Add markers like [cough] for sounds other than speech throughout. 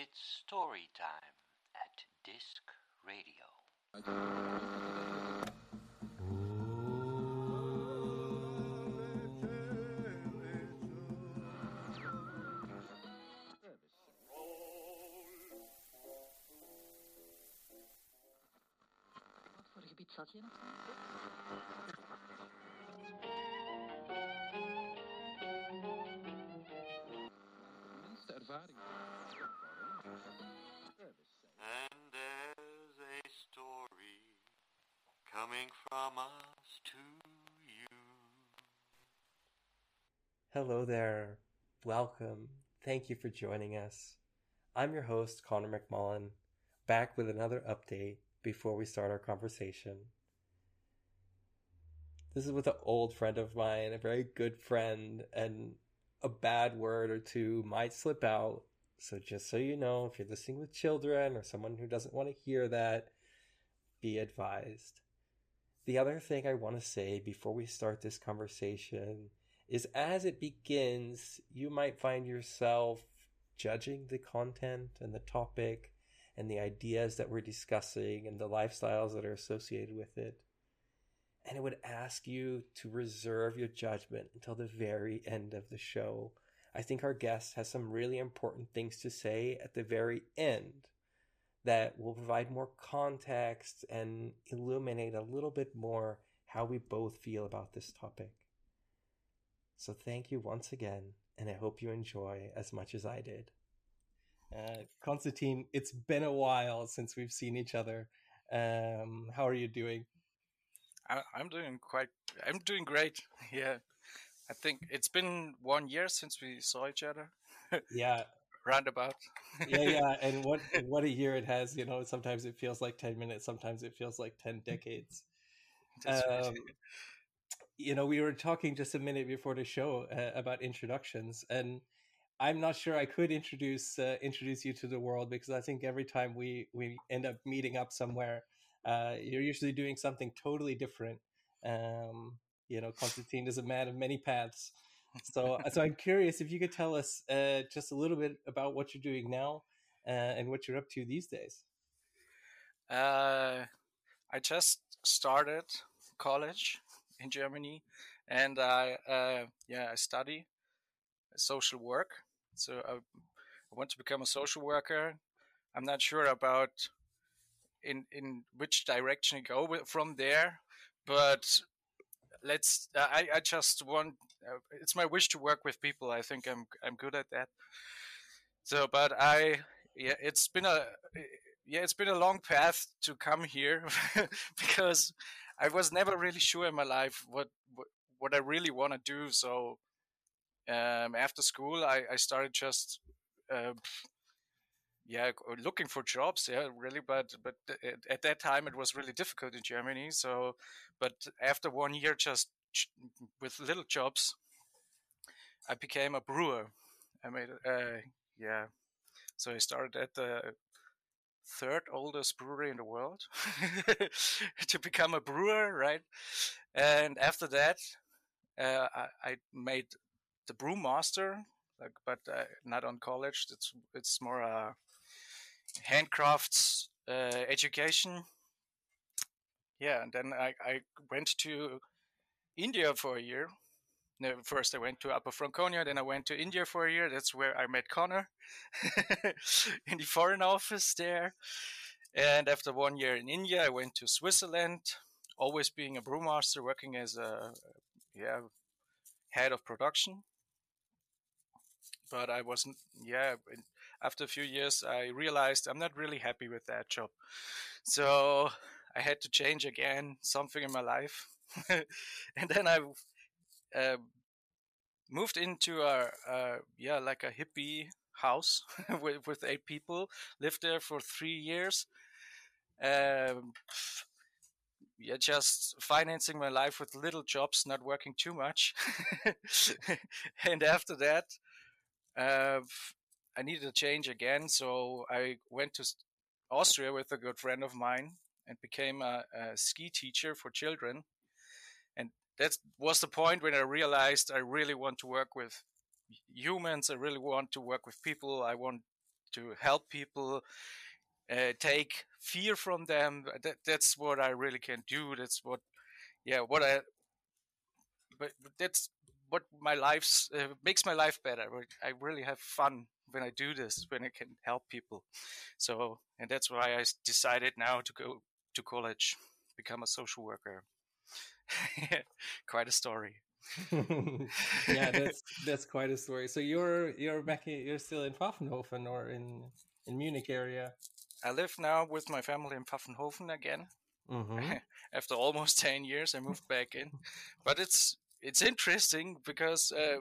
It's story time at Disc Radio. Ervaring. Coming from us to you. Hello there. Welcome. Thank you for joining us. I'm your host, Connor McMullen, back with another update before we start our conversation. This is with an old friend of mine, a very good friend, and a bad word or two might slip out. So, just so you know, if you're listening with children or someone who doesn't want to hear that, be advised. The other thing I want to say before we start this conversation is as it begins, you might find yourself judging the content and the topic and the ideas that we're discussing and the lifestyles that are associated with it. And it would ask you to reserve your judgment until the very end of the show. I think our guest has some really important things to say at the very end that will provide more context and illuminate a little bit more how we both feel about this topic. So thank you once again, and I hope you enjoy as much as I did. Uh, Constantine, it's been a while since we've seen each other. Um, how are you doing? I, I'm doing quite. I'm doing great. [laughs] Yeah, I think it's been one year since we saw each other. [laughs] Yeah, Roundabout. yeah, yeah. [laughs] And what what a year it has. You know, sometimes it feels like ten minutes. Sometimes it feels like ten decades. Um, you know, we were talking just a minute before the show uh, about introductions, and I'm not sure I could introduce uh, introduce you to the world because I think every time we we end up meeting up somewhere, uh, you're usually doing something totally different. Um, you know, Constantine is a man of many paths. So, so I'm curious if you could tell us uh, just a little bit about what you're doing now uh, and what you're up to these days. Uh, I just started college in Germany, and I uh, yeah I study social work. So I, I want to become a social worker. I'm not sure about in in which direction to go from there, but let's. I I just want. Uh, it's my wish to work with people. I think I'm I'm good at that. So, but I yeah, it's been a yeah, it's been a long path to come here [laughs] because I was never really sure in my life what what, what I really want to do. So um, after school, I, I started just uh, yeah looking for jobs. Yeah, really, but but at, at that time it was really difficult in Germany. So, but after one year, just with little jobs, I became a brewer. I made uh, yeah. So I started at the third oldest brewery in the world [laughs] to become a brewer, right? And after that, uh, I, I made the brewmaster, like, but uh, not on college. It's it's more a handcrafts uh, education. Yeah, and then I, I went to India for a year. First I went to Upper Franconia, then I went to India for a year. That's where I met Connor [laughs] in the foreign office there. And after one year in India, I went to Switzerland, always being a brewmaster, working as a yeah head of production. But I wasn't. Yeah, after a few years, I realized I'm not really happy with that job. So I had to change again something in my life, [laughs] and then I uh, moved into a, a yeah like a hippie house [laughs] with, with eight people. Lived there for three years. Um, yeah, just financing my life with little jobs, not working too much. [laughs] and after that, uh, I needed a change again, so I went to Austria with a good friend of mine and became a, a ski teacher for children. That was the point when I realized I really want to work with humans. I really want to work with people. I want to help people, uh, take fear from them. That, that's what I really can do. That's what, yeah, what I. But that's what my life's uh, makes my life better. I really have fun when I do this, when I can help people. So, and that's why I decided now to go to college, become a social worker. [laughs] quite a story. [laughs] yeah, that's that's quite a story. So you're you're back in, you're still in Pfaffenhofen or in in Munich area. I live now with my family in Pfaffenhofen again. Mm-hmm. [laughs] After almost ten years, I moved back in, but it's it's interesting because uh,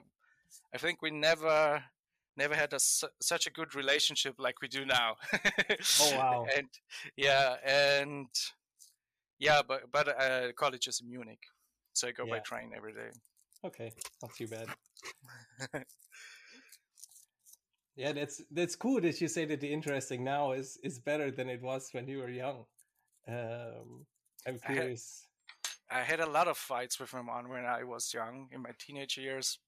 I think we never never had a, such a good relationship like we do now. oh wow! and yeah, and yeah, but but uh, college is in Munich, so I go yeah. by train every day. Okay, not too bad. [laughs] yeah, that's that's cool that you say that the interesting now is is better than it was when you were young. Um, I'm curious. I had, I had a lot of fights with my mom when I was young in my teenage years.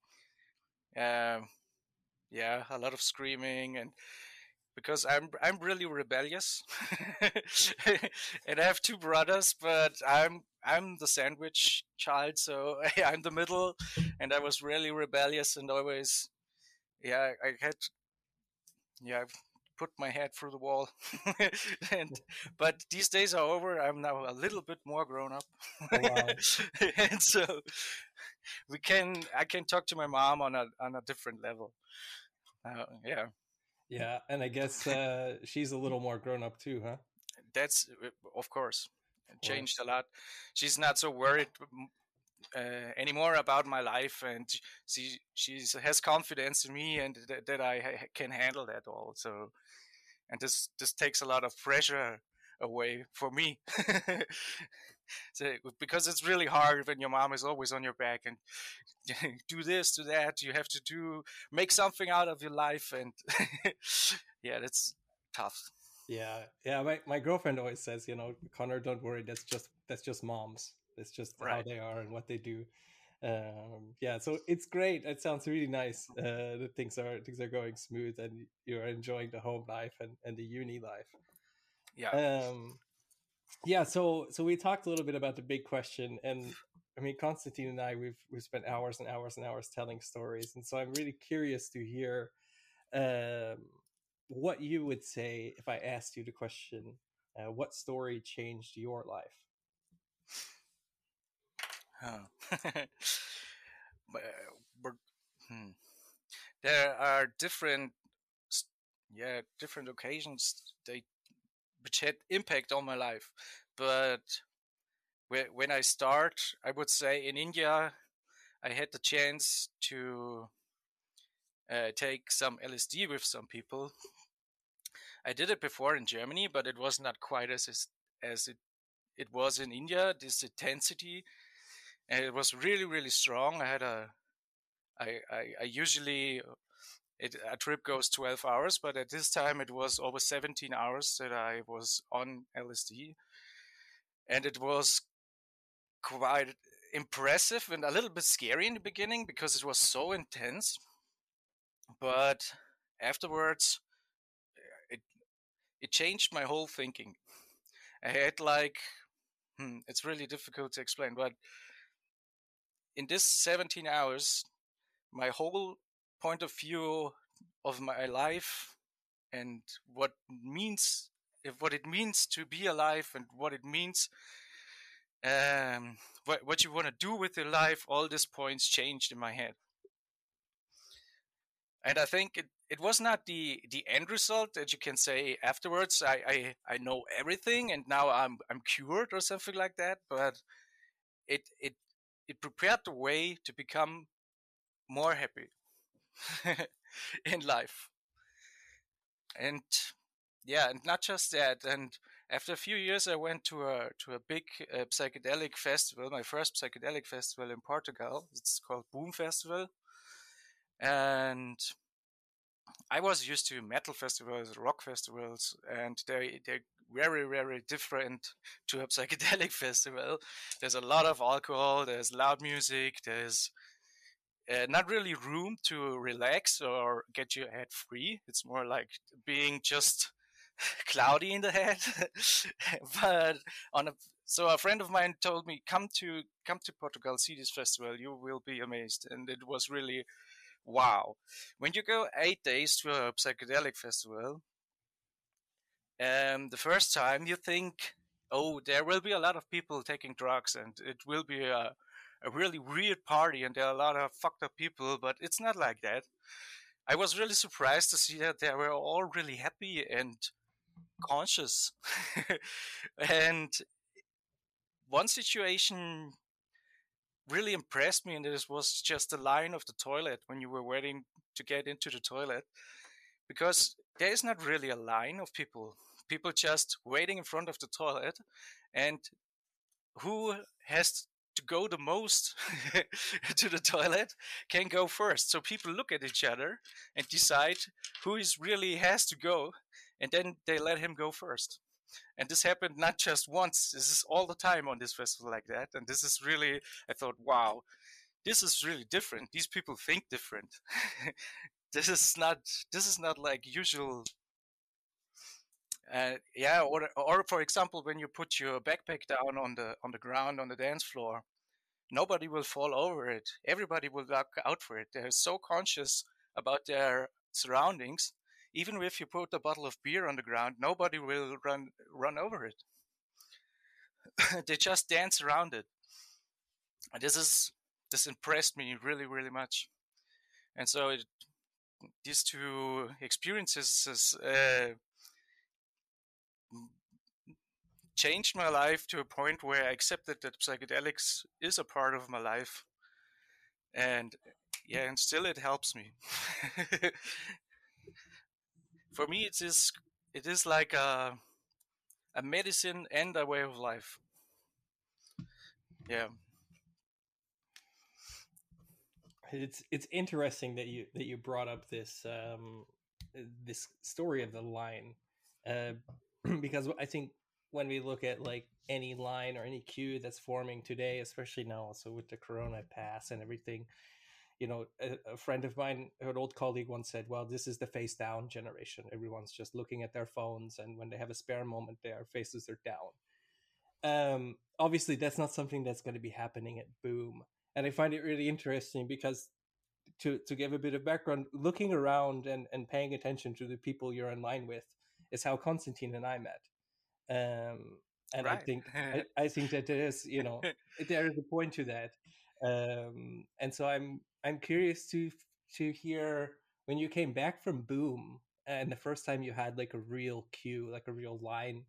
Um, yeah, a lot of screaming and because I'm I'm really rebellious, [laughs] and I have two brothers, but I'm I'm the sandwich child, so [laughs] I'm the middle, and I was really rebellious and always, yeah, I had, yeah, I've put my head through the wall, [laughs] and but these days are over. I'm now a little bit more grown up, oh, wow. and so we can I can talk to my mom on a on a different level. Uh, yeah. Yeah, and I guess uh, she's a little more grown up too, huh? That's uh, of course changed a lot. She's not so worried uh, anymore about my life, and she she has confidence in me and th- that I ha- can handle that all. So, and this this takes a lot of pressure away for me. [laughs] so, because it's really hard when your mom is always on your back and [laughs] do this, do that. You have to do make something out of your life, and [laughs] yeah, that's tough. Yeah, yeah. My my girlfriend always says, you know, Connor, don't worry. That's just that's just moms. That's just right. how they are and what they do. Um, yeah, so it's great. It sounds really nice. Uh, that things are things are going smooth and you're enjoying the home life and, and the uni life. Yeah. Um, yeah. So so we talked a little bit about the big question, and I mean, Constantine and I we've we've spent hours and hours and hours telling stories, and so I'm really curious to hear um, what you would say if I asked you the question, uh, what story changed your life? Oh. [laughs] but, but hmm. There are different, yeah, different occasions they which had impact on my life. But when I start, I would say in India, I had the chance to uh, take some LSD with some people I did it before in Germany, but it was not quite as as it it was in India. This intensity, and it was really really strong. I had a I I, I usually it, a trip goes 12 hours, but at this time it was over 17 hours that I was on LSD, and it was quite impressive and a little bit scary in the beginning because it was so intense. But afterwards, it it changed my whole thinking. I had like, hmm, it's really difficult to explain, but in this 17 hours, my whole point of view of my life and what means what it means to be alive and what it means um, what what you want to do with your life all these points changed in my head. And i think it it was not the the end result that you can say afterwards. I, I i know everything and now i'm i'm cured or something like that but it it it prepared the way to become more happy [laughs] in life. And yeah and not just that and after a few years i went to a to a big uh, psychedelic festival my first psychedelic festival in portugal. It's called boom festival. And I was used to metal festivals, rock festivals, and they they're very very different to a [laughs] psychedelic festival. There's a lot of alcohol, there's loud music, there's uh, not really room to relax or get your head free. It's more like being just [laughs] cloudy in the head. [laughs] but on a so a friend of mine told me come to come to Portugal, see this festival. You will be amazed, and it was really wow. When you go eight days to a psychedelic festival, um, the first time you think, oh, there will be a lot of people taking drugs, and it will be a a really weird party and there are a lot of fucked up people, but it's not like that. I was really surprised to see that they were all really happy and conscious. [laughs] and one situation really impressed me, and this was just the line of the toilet when you were waiting to get into the toilet, because there is not really a line of people. People just waiting in front of the toilet, and who has to go the most [laughs] to the toilet can go first. So people look at each other and decide who is really has to go, and then they let him go first. And this happened not just once, this is all the time on this festival like that. And this is really, I thought, wow, this is really different. These people think different. [laughs] this is not, this is not like usual uh, yeah, or or for example, when you put your backpack down on the on the ground on the dance floor, nobody will fall over it. Everybody will look out for it. They're so conscious about their surroundings. Even if you put a bottle of beer on the ground, nobody will run run over it. [laughs] they just dance around it. And this is this impressed me really really much. And so it, these two experiences uh, changed my life to a point where I accepted that psychedelics is a part of my life. And yeah, and still it helps me. [laughs] For me, it is it is like a a medicine and a way of life. Yeah. It's it's interesting that you that you brought up this um, this story of the line uh, [clears throat] because I think when we look at like any line or any queue that's forming today, especially now also with the Corona pass and everything, you know, a, a, friend of mine, an old colleague once said, well, this is the face down generation. Everyone's just looking at their phones and when they have a spare moment, their faces are down. Um, obviously that's not something that's going to be happening at Boom. And I find it really interesting because to, to give a bit of background, looking around and, and paying attention to the people you're in line with is how Constantine and I met um, and right. I think I, I, [laughs] think that there is you know there is a point to that, um, and so I'm I'm curious to to hear when you came back from Boom and the first time you had like a real queue, like a real line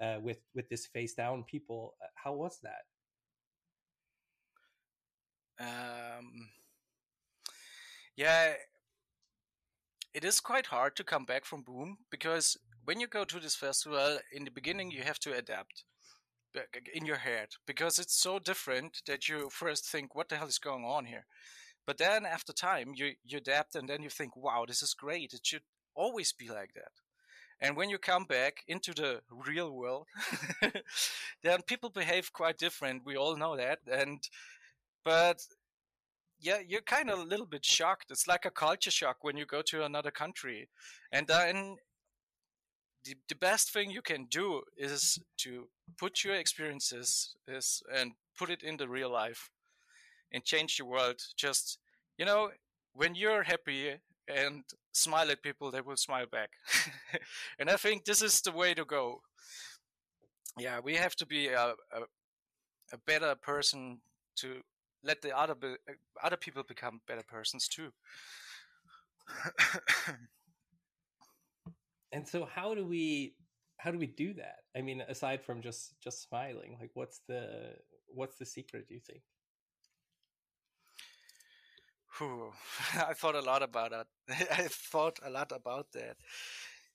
uh, with with this face down people. Uh, how was that? Um, yeah, it is quite hard to come back from Boom because when you go to this festival, in the beginning you have to adapt uh, in your head because it's so different that you first think, "What the hell is going on here?" But then after time, you you adapt and then you think, "Wow, this is great! It should always be like that." And when you come back into the real world, [laughs] then people behave quite different. We all know that, and but yeah, you're kind of a little bit shocked. It's like a culture shock when you go to another country, and then the, the best thing you can do is to put your experiences is and put it in the real life and change the world. Just you know when you're happy and smile at people they will smile back. [laughs] And i think this is the way to go. Yeah we have to be a, a, a better person to let the other be, other people become better persons too [coughs] and so how do we how do we do that? I mean aside from just just smiling like what's the what's the secret do you think? [laughs] I thought a lot about that. [laughs] I thought a lot about that.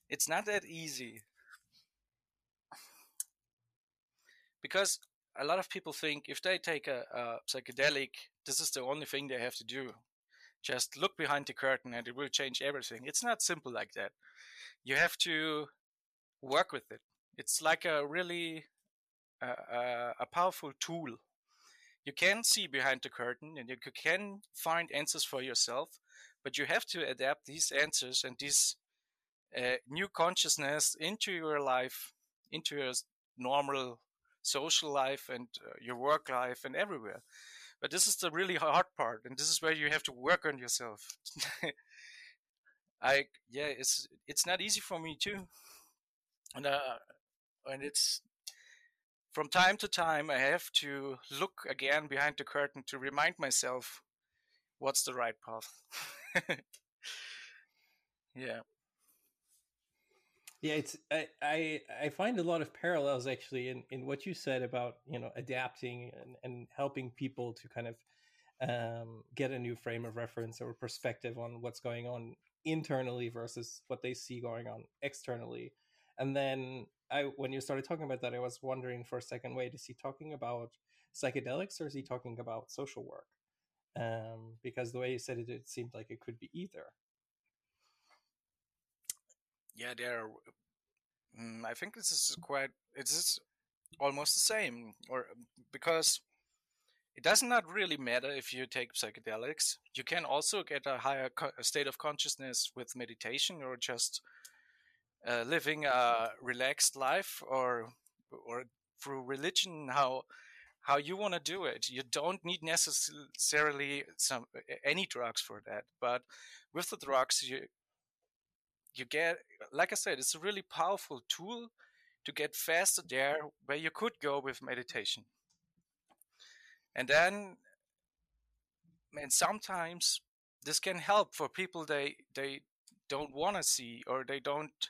It's not that easy. Because a lot of people think if they take a, a psychedelic this is the only thing they have to do just look behind the curtain and it will change everything it's not simple like that you have to work with it. It's like a really uh, uh, a powerful tool. you can see behind the curtain and you can find answers for yourself, but you have to adapt these answers and this uh, new consciousness into your life, into your normal social life and uh, your work life and everywhere. But this is the really hard part, and this is where you have to work on yourself. [laughs] I yeah, it's it's not easy for me too, and uh, and it's from time to time I have to look again behind the curtain to remind myself what's the right path. [laughs] yeah. Yeah, it's I, I I find a lot of parallels actually in, in what you said about you know adapting and, and helping people to kind of um, get a new frame of reference or perspective on what's going on internally versus what they see going on externally. And then I when you started talking about that, I was wondering for a second, wait, is he talking about psychedelics or is he talking about social work? Um, because the way you said it, it seemed like it could be either yeah, they're. Mm, I think this is quite. It is almost the same, or because it does not really matter if you take psychedelics. You can also get a higher co- state of consciousness with meditation, or just uh, living a relaxed life, or or through religion. How how you want to do it. You don't need necessarily some any drugs for that, but with the drugs, you you get, like I said, it's a really powerful tool to get faster there where you could go with meditation. And then, and sometimes this can help for people they they don't want to see or they don't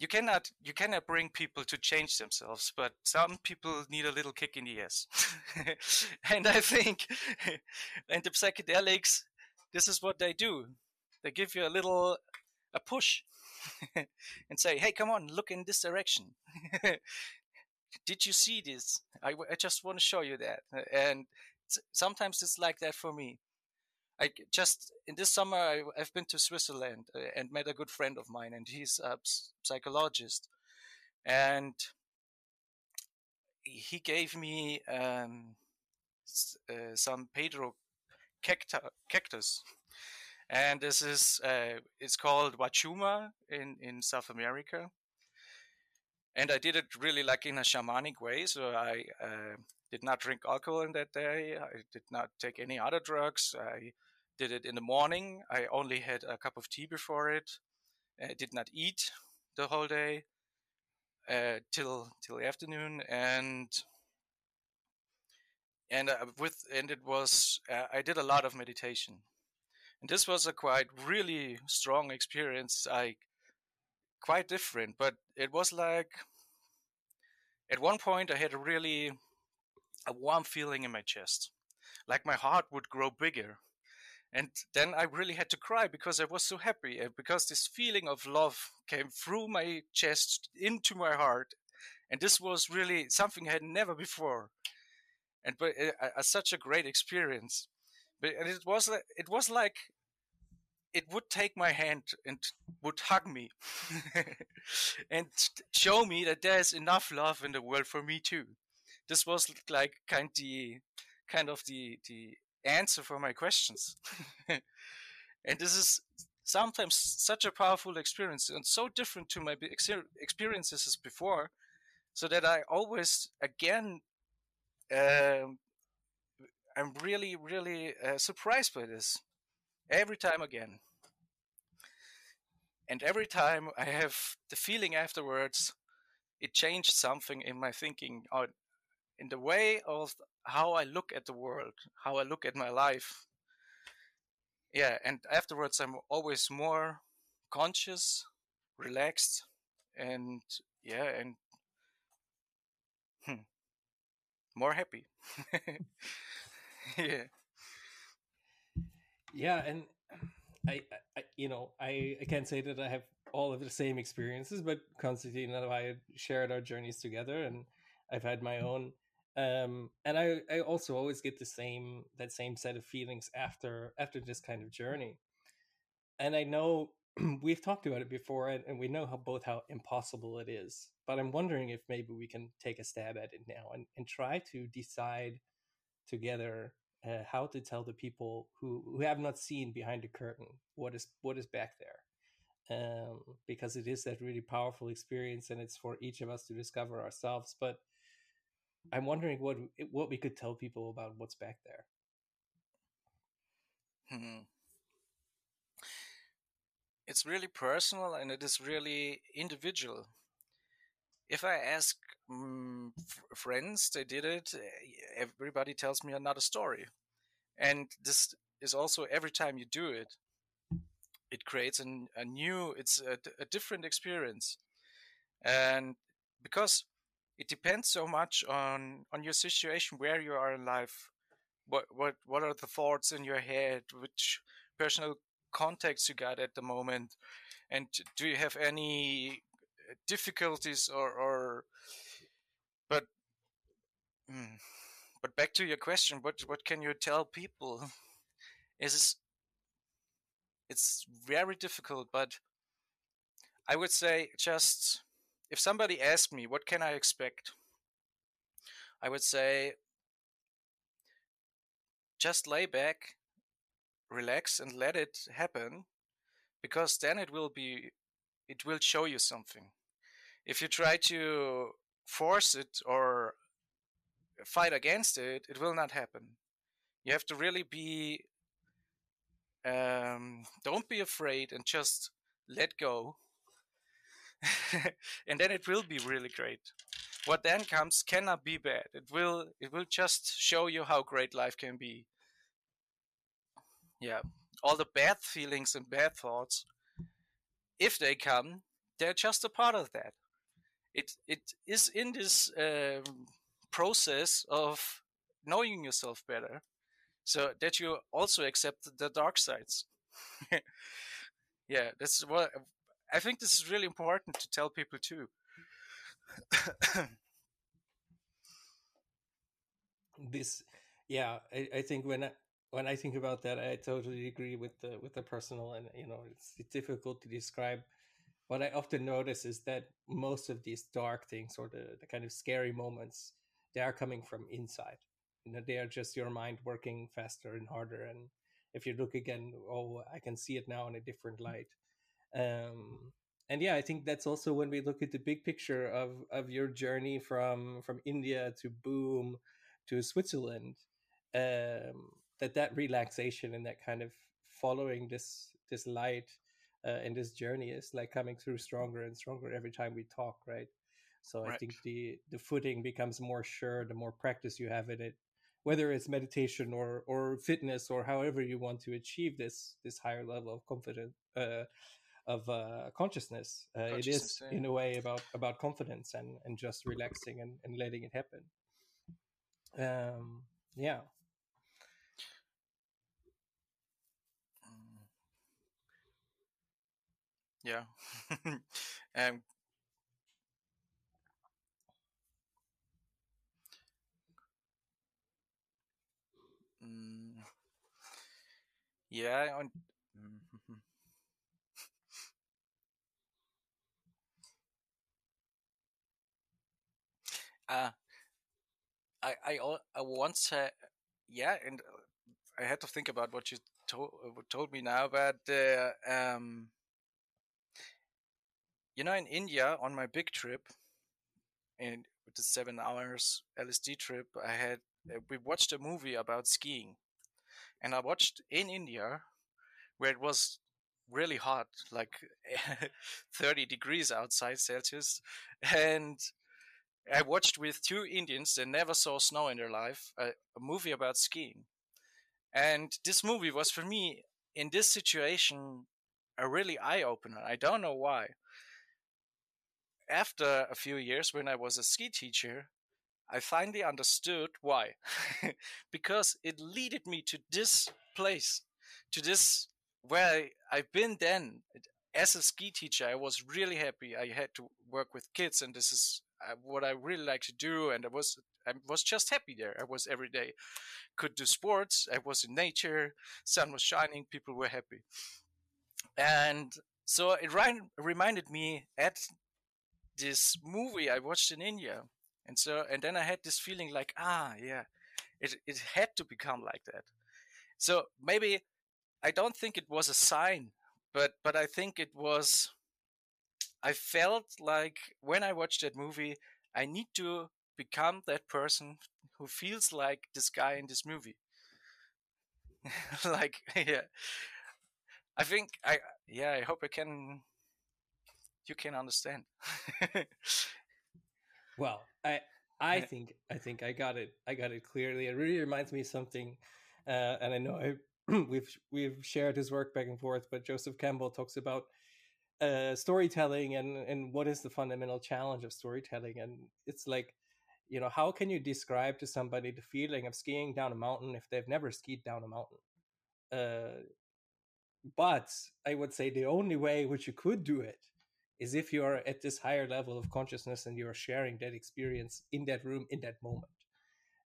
you cannot you cannot bring people to change themselves but some people need a little kick in the ass [laughs] and i think [laughs] and the psychedelics this is what they do they give you a little a push [laughs] and say, hey, come on, look in this direction. [laughs] Did you see this? I, I just want to show you that. And sometimes it's like that for me. I just in this summer I, have been to Switzerland uh, and met a good friend of mine, and he's a psychologist, and he gave me um, uh, San Pedro cactus, and this is uh, it's called Huachuma in in South America. And I did it really like in a shamanic way. So I uh, did not drink alcohol in that day. I did not take any other drugs. I did it in the morning. I only had a cup of tea before it. I did not eat the whole day uh, till till the afternoon, and and uh, with and it was uh, I did a lot of meditation. And this was a quite really strong experience. I quite different, but it was like at one point I had a really a warm feeling in my chest, like my heart would grow bigger. And then I really had to cry because I was so happy, and because this feeling of love came through my chest into my heart, and this was really something I had never before, and but uh, such a great experience. But and it was it was like it would take my hand and would hug me [laughs] and show me that there's enough love in the world for me too. This was like kind the kind of the the answer for my questions. [laughs] and this is sometimes such a powerful experience and so different to my experiences as before so that I always again um, I'm really, really uh, surprised by this every time again. And every time I have the feeling afterwards, it changed something in my thinking, or in the way of how I look at the world, how I look at my life. Yeah, and afterwards, I'm always more conscious, relaxed, and yeah, and hmm, more happy. [laughs] yeah. Yeah, and I, I, you know, I, I can't say that I have all of the same experiences, but Constantine and I shared our journeys together, and I've had my own. Um, and I, I also always get the same that same set of feelings after after this kind of journey. And I know [clears throat] we've talked about it before, and, and we know how both how impossible it is. But I'm wondering if maybe we can take a stab at it now and, and try to decide together uh, how to tell the people who, who have not seen behind the curtain what is what is back there um, because it is that really powerful experience and it's for each of us to discover ourselves but i'm wondering what what we could tell people about what's back there Hmm. It's really personal and it is really individual. If I ask mm, f- friends, they did it, eh, everybody tells me another story. And this is also every time you do it, it creates an, a new, it's a different experience. And because it depends so much on, on your situation, where you are in life, what what what are the thoughts in your head which personal contacts you got at the moment and do you have any difficulties or or but mm, but back to your question what what can you tell people [laughs] is it's very difficult but i would say just if somebody asked me what can i expect i would say just lay back, relax, and let it happen, because then it will be, it will show you something. If you try to force it or fight against it, it will not happen. You have to really be, um, don't be afraid and just let go. [laughs] and then it will be really great. What then comes cannot be bad. It will, it will just show you how great life can be yeah, all the bad feelings and bad thoughts, if they come, they're just a part of that. It it is in this um, process of knowing yourself better, so that you also accept the dark sides. [laughs] yeah, that's what I think. This is really important to tell people too. this yeah I, I think when I, when I think about that, I totally agree with the with the personal, and you know, it's, it's difficult to describe. What I often notice is that most of these dark things or the, the kind of scary moments, they are coming from inside. You know, they are just your mind working faster and harder. And if you look again, oh, I can see it now in a different light. Um, and yeah, I think that's also when we look at the big picture of of your journey from from India to Boom to Switzerland. Um, that that relaxation and that kind of following this this light uh, and this journey is like coming through stronger and stronger every time we talk right so right. i think the the footing becomes more sure the more practice you have in it whether it's meditation or or fitness or however you want to achieve this this higher level of confidence uh, of uh, consciousness, uh, consciousness it is yeah. in a way about about confidence and and just relaxing and, and letting it happen um yeah Yeah. [laughs] um, mm, yeah, und mhm. uh, I I I once yeah, and I had to think about what you told told me now, but uh, um you know, in India on my big trip, and with the seven hours LSD trip, I had uh, we watched a movie about skiing, and I watched in India, where it was really hot, like [laughs] 30 degrees outside Celsius, and I watched with two Indians that never saw snow in their life a, a movie about skiing, and this movie was for me in this situation a really eye opener. I don't know why after a few years, when I was a ski teacher, I finally understood why. [laughs] because it leaded me to this place, to this where I, have been then. As a ski teacher, I was really happy. I had to work with kids, and this is uh, what I really like to do. And I was I was just happy there. I was every day, could do sports. I was in nature. Sun was shining. People were happy, and so it reminded me at this movie I watched in India. And so, and then I had this feeling like, ah, yeah, it it had to become like that. So maybe I don't think it was a sign, but but I think it was. I felt like when I watched that movie, I need to become that person who feels like this guy in this movie. [laughs] like [laughs] yeah, I think I yeah I hope I can you can understand. well, I I think I think I got it. I got it clearly. It really reminds me of something, uh, and I know I, [clears throat] we've we've shared his work back and forth. But Joseph Campbell talks about uh, storytelling and and what is the fundamental challenge of storytelling, and it's like, you know, how can you describe to somebody the feeling of skiing down a mountain if they've never skied down a mountain? Uh, but I would say the only way which you could do it is if you are at this higher level of consciousness and you are sharing that experience in that room in that moment.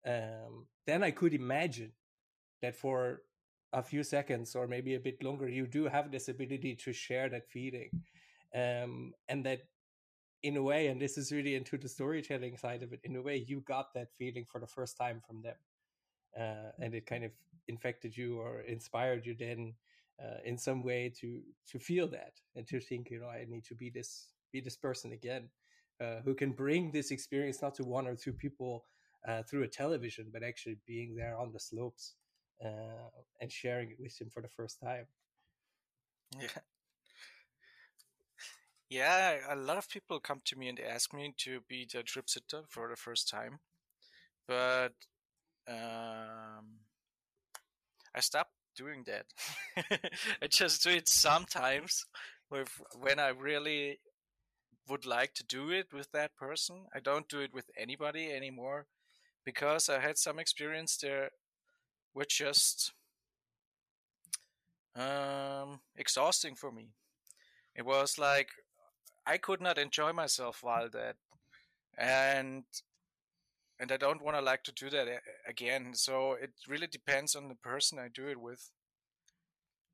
Um, then i could imagine that for a few seconds or maybe a bit longer you do have this ability to share that feeling. Um, and that in a way and this is really into the storytelling side of it in a way you got that feeling for the first time from them. Uh, and it kind of infected you or inspired you then uh, in some way to to feel that and to think you know i need to be this be this person again uh, who can bring this experience not to one or two people uh, through a television but actually being there on the slopes uh, and sharing it with him for the first time. Yeah. Yeah a lot of people come to me and ask me to be the trip sitter for the first time but um, i stopped doing that. [laughs] I just do it sometimes with when I really would like to do it with that person. I don't do it with anybody anymore because I had some experience there which just um exhausting for me. It was like I could not enjoy myself while that and and I don't want to like to do that again. So it really depends on the person I do it with.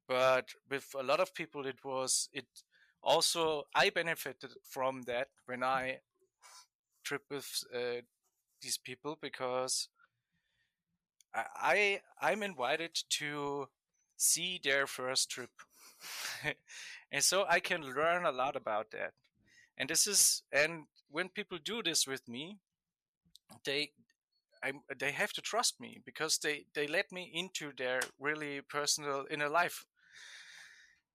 But with a lot of people, it was it also I benefited from that when I trip with uh, these people because I I'm invited to see their first trip, [laughs] and so I can learn a lot about that. And this is and when people do this with me, they I, they have to trust me because they, they let me into their really personal inner life.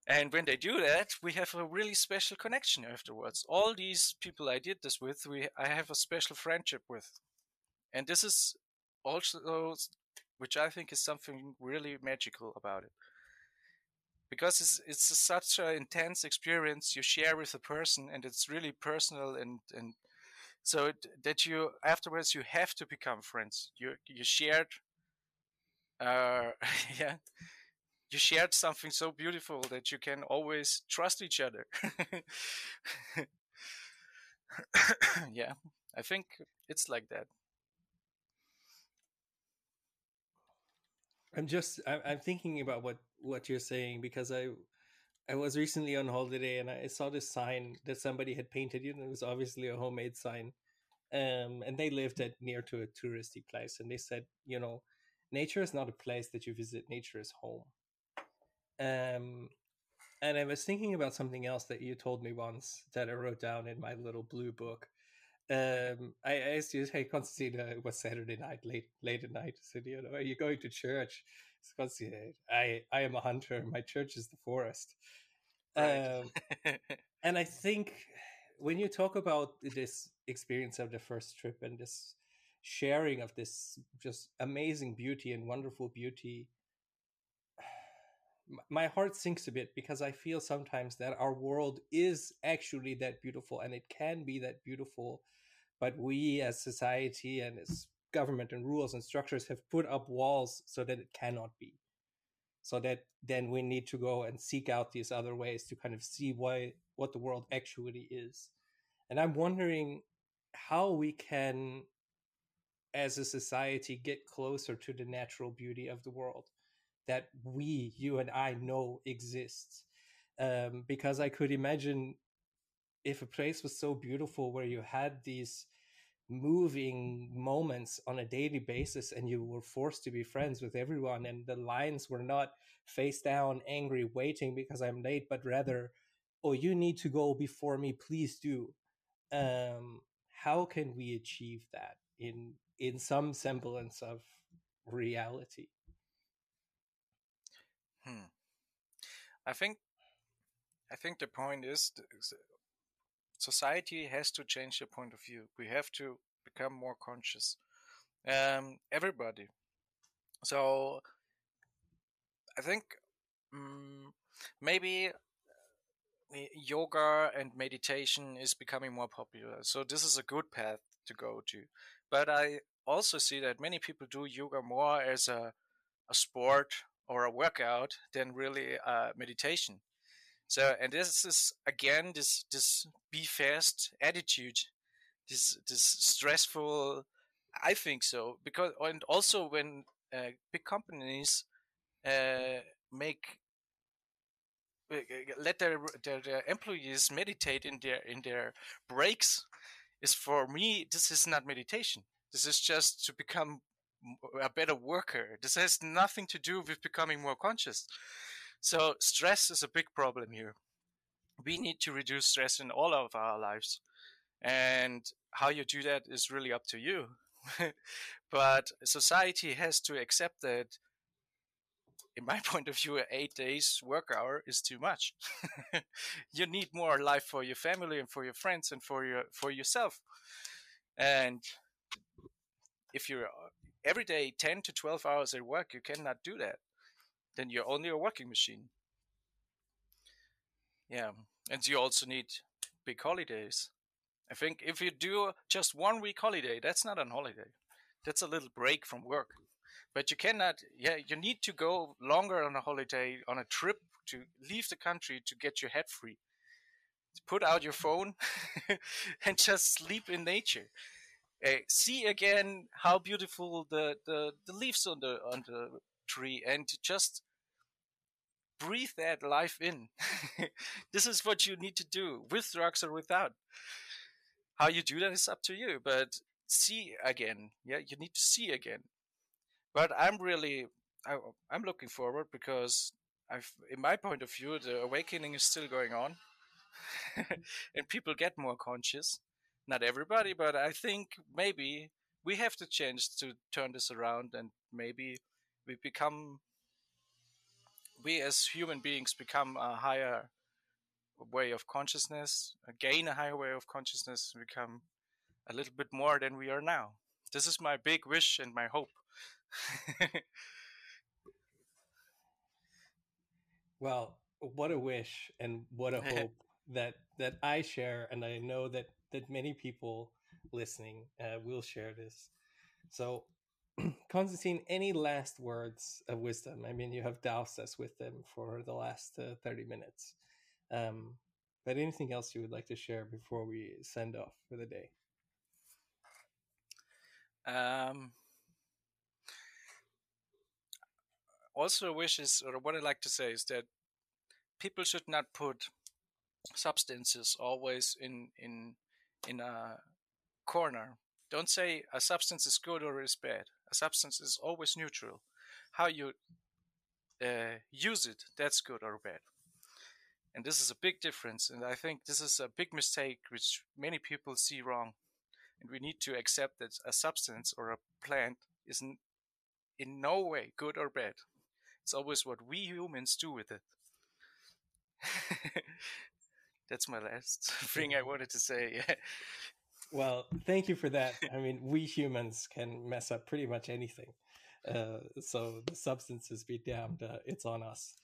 And when they do that, we have a really special connection afterwards. All these people I did this with, we I have a special friendship with. And this is also which I think is something really magical about it. Because it's it's a, such an intense experience you share with a person and it's really personal and and so that you afterwards you have to become friends. You you shared uh [laughs] yeah you shared something so beautiful that you can always trust each other. [laughs] Yeah i think it's like that. I'm just i'm thinking about what what you're saying because i I was recently on holiday and I saw this sign that somebody had painted. You know, it was obviously a homemade sign, um, and they lived at near to a touristy place. And they said, you know, nature is not a place that you visit. Nature is home. Um, and I was thinking about something else that you told me once that I wrote down in my little blue book. Um, I asked you, "Hey, Constantine, uh, it was Saturday night, late late at night. I said, you know, are you going to church?" Constantine, I I am a hunter. My church is the forest. Right. Um, [laughs] and I think when you talk about this experience of the first trip and this sharing of this just amazing beauty and wonderful beauty my heart sinks a bit because I feel sometimes that our world is actually that beautiful and it can be that beautiful, but we as society and as government and rules and structures have put up walls so that it cannot be. So that then we need to go and seek out these other ways to kind of see why what the world actually is. And I'm wondering how we can as a society get closer to the natural beauty of the world that we, you and I know exists. Um, because I could imagine if a place was so beautiful where you had these moving moments on a daily basis and you were forced to be friends with everyone and the lines were not face down angry waiting because i'm late but rather oh you need to go before me please do um how can we achieve that in in some semblance of reality Hmm. I think I think the point is society has to change their point of view. We have to become more conscious. Um, everybody. So I think mm maybe uh, yoga and meditation is becoming more popular. So this is a good path to go to. But I also see that many people do yoga more as a, a sport or a workout than really uh, meditation. So, and this is again this this be fast attitude, this this stressful. I think so because and also when uh, big companies uh, make let their, their their employees meditate in their in their breaks is for me this is not meditation. This is just to become a better worker. This has nothing to do with becoming more conscious. So stress is a big problem here. We need to reduce stress in all of our lives. And how you do that is really up to you. [laughs] but society has to accept that in my [laughs] point of view, eight days work hour is too much. [laughs] you need more life for your family and for your friends and for your for yourself. And if you're every day 10 to 12 hours at work, you cannot do that. Then you're only a working machine. Yeah. And you also need big holidays. I think if you do just one week holiday, that's not an holiday. That's a little break from work. But you cannot, yeah, you need to go longer on a holiday, on a trip to leave the country to get your head free. Put out your phone [laughs] and just sleep in nature uh, see again how beautiful the, the, the leaves on the on the tree and just breathe that life in. [laughs] this is what you need to do with drugs or without. How you do that is up to you, but see again. Yeah, you need to see again. But I'm really, I, I'm looking forward because I've, in my point of view, the awakening is still going on, [laughs] and people get more conscious not everybody, but I think maybe we have to change to turn this around and maybe we become we as human beings become a higher way of consciousness, gain a higher way of consciousness, become a little bit more than we are now. This is my big wish and my hope. [laughs] well, what a wish and what a [laughs] hope that that I share, and I know that that many people listening uh, will share this. So, [clears throat] Constantine, any last words of wisdom? I mean, you have doused us with them for the last uh, 30 minutes. Um, but anything else you would like to share before we send off for the day? Um, also, a wish is, or what I like to say is that people should not put substances always in in in a corner. Don't say a substance is good or is bad. Substance is always neutral. How you uh, use it, that's good or bad. And this is a big difference. And I think this is a big mistake which many people see wrong. And we need to accept that a substance or a plant is in, in no way good or bad. It's always what we humans do with it. [laughs] that's my last [laughs] thing I wanted to say. [laughs] well, thank you for that. I mean, we humans can mess up pretty much anything. Uh, so the substances be damned, uh, it's on us.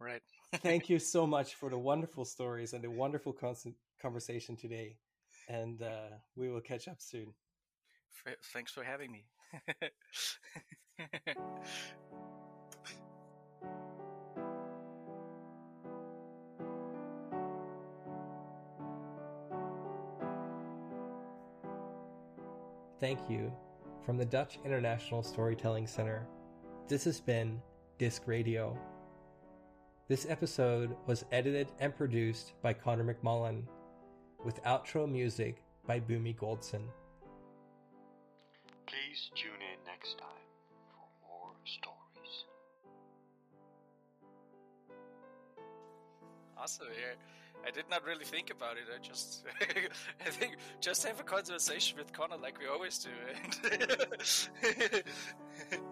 Right. thank you [laughs] so much for the wonderful stories and the wonderful con- conversation today. And uh, we will catch up soon. Thanks for having me. [laughs] [laughs] thank you from the Dutch International Storytelling Center. This has been Disc Radio. This episode was edited and produced by Connor McMullen, with outro music by Boomy Goldson. Please tune in next time for more stories. Awesome. Yeah. I did not really think about it. I just, [laughs] I think, just have a conversation with Connor like we always do. [laughs] [laughs]